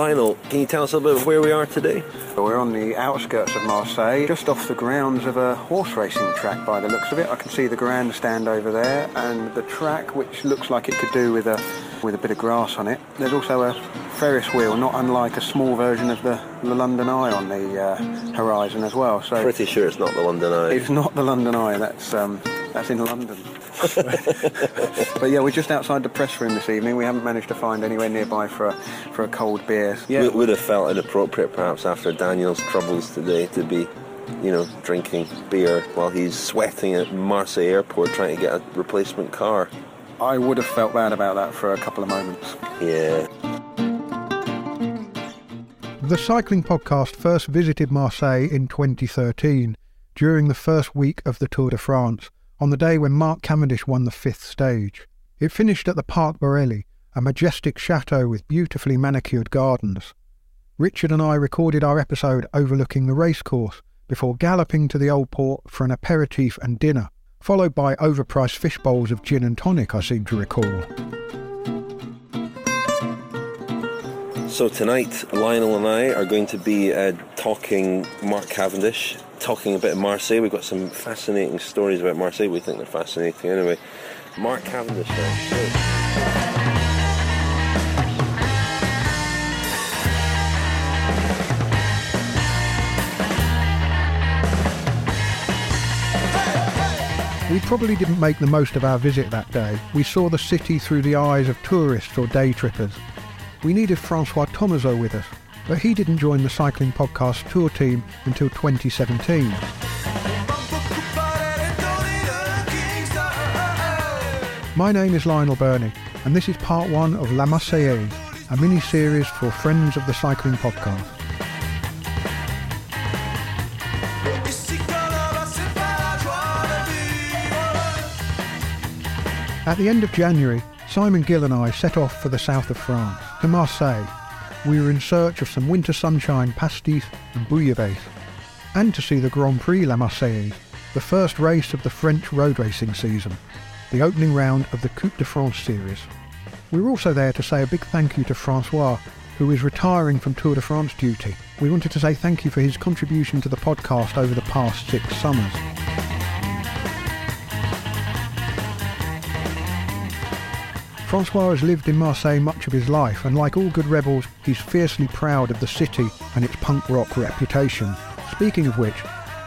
Lionel, can you tell us a little bit of where we are today? We're on the outskirts of Marseille, just off the grounds of a horse racing track by the looks of it. I can see the grandstand over there and the track, which looks like it could do with a with a bit of grass on it. There's also a Ferris wheel, not unlike a small version of the, the London Eye on the uh, horizon as well. So Pretty sure it's not the London Eye. it's not the London Eye. That's um, that's in London. but yeah, we're just outside the press room this evening. We haven't managed to find anywhere nearby for a, for a cold beer. Yeah, It would have felt inappropriate perhaps after Daniel's troubles today to be, you know, drinking beer while he's sweating at Marseille airport trying to get a replacement car. I would have felt bad about that for a couple of moments. Yeah. The cycling podcast first visited Marseille in 2013 during the first week of the Tour de France, on the day when Mark Cavendish won the fifth stage. It finished at the Parc Borély, a majestic chateau with beautifully manicured gardens. Richard and I recorded our episode overlooking the racecourse before galloping to the old port for an aperitif and dinner, followed by overpriced fish bowls of gin and tonic, I seem to recall. So tonight, Lionel and I are going to be uh, talking Mark Cavendish, talking a bit of Marseille. We've got some fascinating stories about Marseille. We think they're fascinating anyway. Mark Cavendish. Now. We probably didn't make the most of our visit that day. We saw the city through the eyes of tourists or day trippers. We needed Francois Thomazeau with us, but he didn't join the cycling podcast tour team until 2017. My name is Lionel Birnie, and this is part one of La Marseillaise, a mini-series for friends of the cycling podcast. At the end of January, Simon Gill and I set off for the south of France, to Marseille. We were in search of some winter sunshine, pastis and bouillabaisse, and to see the Grand Prix La Marseillaise, the first race of the French road racing season, the opening round of the Coupe de France series. We were also there to say a big thank you to Francois, who is retiring from Tour de France duty. We wanted to say thank you for his contribution to the podcast over the past six summers. Francois has lived in Marseille much of his life, and like all good rebels, he's fiercely proud of the city and its punk rock reputation. Speaking of which,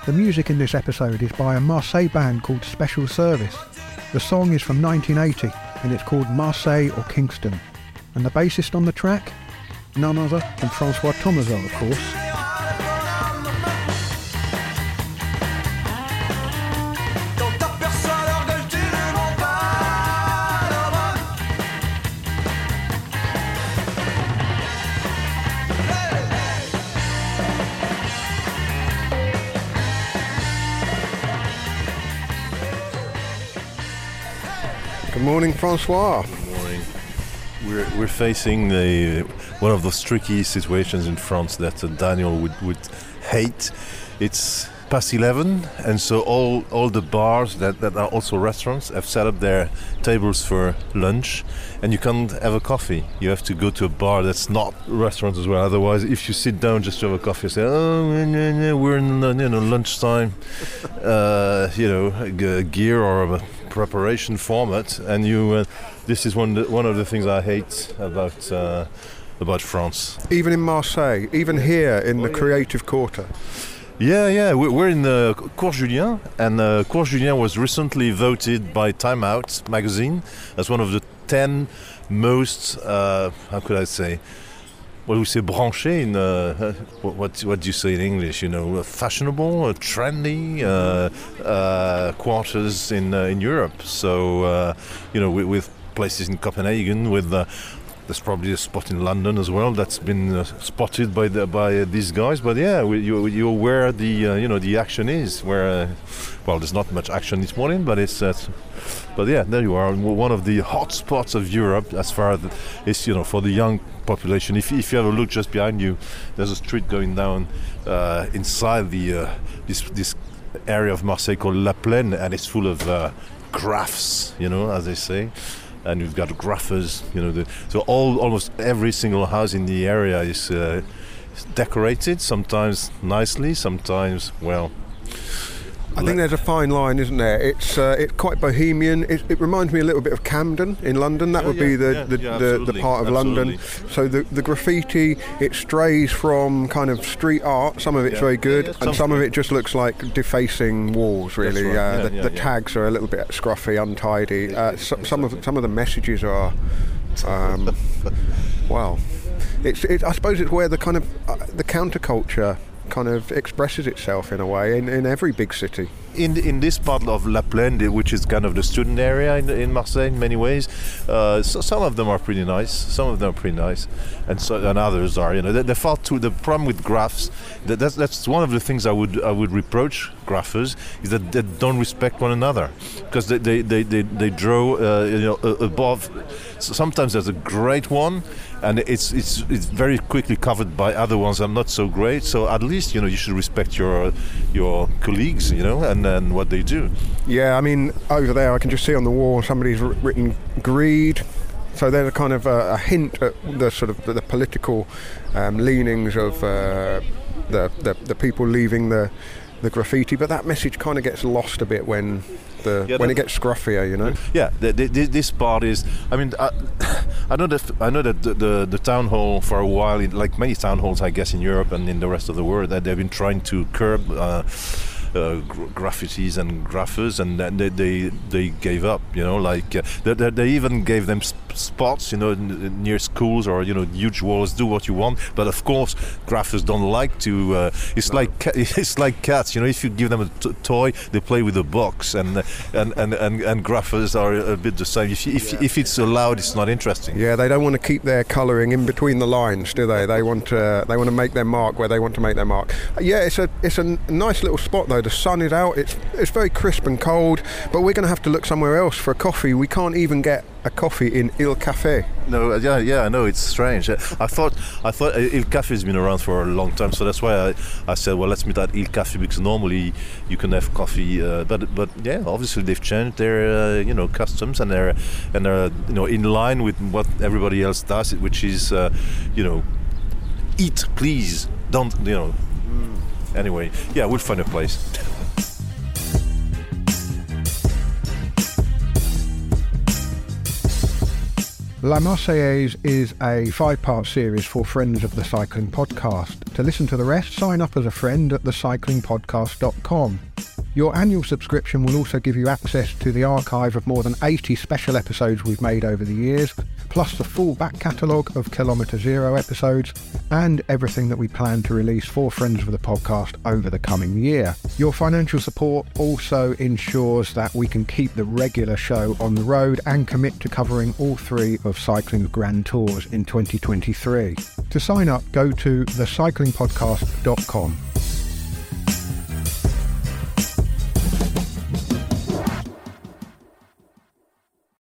the music in this episode is by a Marseille band called Special Service. The song is from 1980 and it's called Marseille or Kingston. And the bassist on the track? None other than Francois Thomazeau, of course. Good morning, Francois. Good morning. We're, we're facing the, one of those tricky situations in France that uh, Daniel would, would hate. It's past 11, and so all, all the bars that, that are also restaurants have set up their tables for lunch, and you can't have a coffee. You have to go to a bar that's not a restaurant as well. Otherwise, if you sit down just to have a coffee, you say, "Oh, we're in you know lunchtime, uh, you know, gear or a preparation format." And you, uh, this is one one of the things I hate about uh, about France. Even in Marseille, even here in the creative quarter. Yeah, yeah, we- we're in the Cours Julien, and uh, Cours Julien was recently voted by Time Out magazine as one of the 10 most, uh, how could I say, do we say, branché in, uh, what, what, do you say in English, you know, uh, fashionable, uh, trendy uh, uh, quarters in, uh, in Europe. So, uh, you know, with, with places in Copenhagen, with there's probably a spot in London as well that's been uh, spotted by the, by uh, these guys. But yeah, we, you, you're where the uh, you know the action is. Where uh, well, there's not much action this morning, but it's. Uh, but yeah, there you are, one of the hot spots of Europe as far as it's you know for the young population. If, if you have a look just behind you, there's a street going down uh, inside the this this area of Marseille called La Plaine, and it's full of crafts, you know, as they say. And you've got graffers. You know, the, so all almost every single house in the area is, uh, is decorated. Sometimes nicely, sometimes well. I think there's a fine line, isn't there? It's uh, it's quite bohemian. It, it reminds me a little bit of Camden in London. That Yeah, would be the yeah, the, yeah, the, the part of London. So the the graffiti it strays from kind of street art. Some of it's Yeah, very good, yeah, and some some of it just looks like defacing walls. Really, right, uh, yeah, the, yeah, yeah. tags are a little bit scruffy, untidy. Uh, so, some of some of the messages are, um, well, it's it, I suppose it's where the kind of uh, the counterculture kind of expresses itself in a way in, in every big city. In in this part of La Plaine, which is kind of the student area in, in Marseille in many ways, uh, so some of them are pretty nice. Some of them are pretty nice, and so and others are. You know, they, they fall to the problem with graphs. That, that's that's one of the things I would I would reproach graphers is that they don't respect one another because they they, they, they, they draw uh, you know above. So sometimes there's a great one, and it's it's it's very quickly covered by other ones that are not so great. So at least you know you should respect your your colleagues, you know, and and what they do. Yeah, I mean, over there I can just see on the wall somebody's written greed. So there's a kind of a, a hint at the sort of the, political um, leanings of uh, the, the the people leaving the the graffiti, but that message kind of gets lost a bit when the Yeah, when it gets scruffier, you know. Yeah, the, the, the- this part is. I mean, I, I know that I know that the, the, the town hall for a while, like many town halls, I guess, in Europe and in the rest of the world, that they've been trying to curb. Uh, uh, gra- graffitis and graffers, and then they, they they gave up. You know, like uh, they, they, even gave them sp- spots. You know, n- near schools or you know huge walls. Do what you want, but of course, graffers don't like to. Uh, it's like ca- it's like cats. You know, if you give them a t- toy, they play with the box, and uh, and and and, and graffers are a bit the same. If, if, if it's allowed, it's not interesting. Yeah, they don't want to keep their colouring in between the lines, do they? They want to they want to make their mark where they want to make their mark. Yeah, it's a it's a nice little spot though. The sun is out. It's it's very crisp and cold, but we're going to have to look somewhere else for a coffee. We can't even get a coffee in Il Café. No, uh, yeah, yeah, I know it's strange. Uh, I thought, I thought uh, Il Café has been around for a long time, so that's why I, I said, well, let's meet at Il Café because normally you can have coffee, uh, but but yeah, obviously they've changed their uh, you know customs and they're and they're you know in line with what everybody else does, which is uh, you know eat please, don't you know. Anyway, yeah, we'll find a place. La Marseillaise is a five part series for friends of the Cycling Podcast. To listen to the rest, sign up as a friend at thecyclingpodcast.com. Your annual subscription will also give you access to the archive of more than 80 special episodes we've made over the years, plus the full back catalogue of Kilometre Zero episodes, and everything that we plan to release for friends of the podcast over the coming year. Your financial support also ensures that we can keep the regular show on the road and commit to covering all three of cycling's grand tours in 2023. To sign up, go to thecyclingpodcast.com.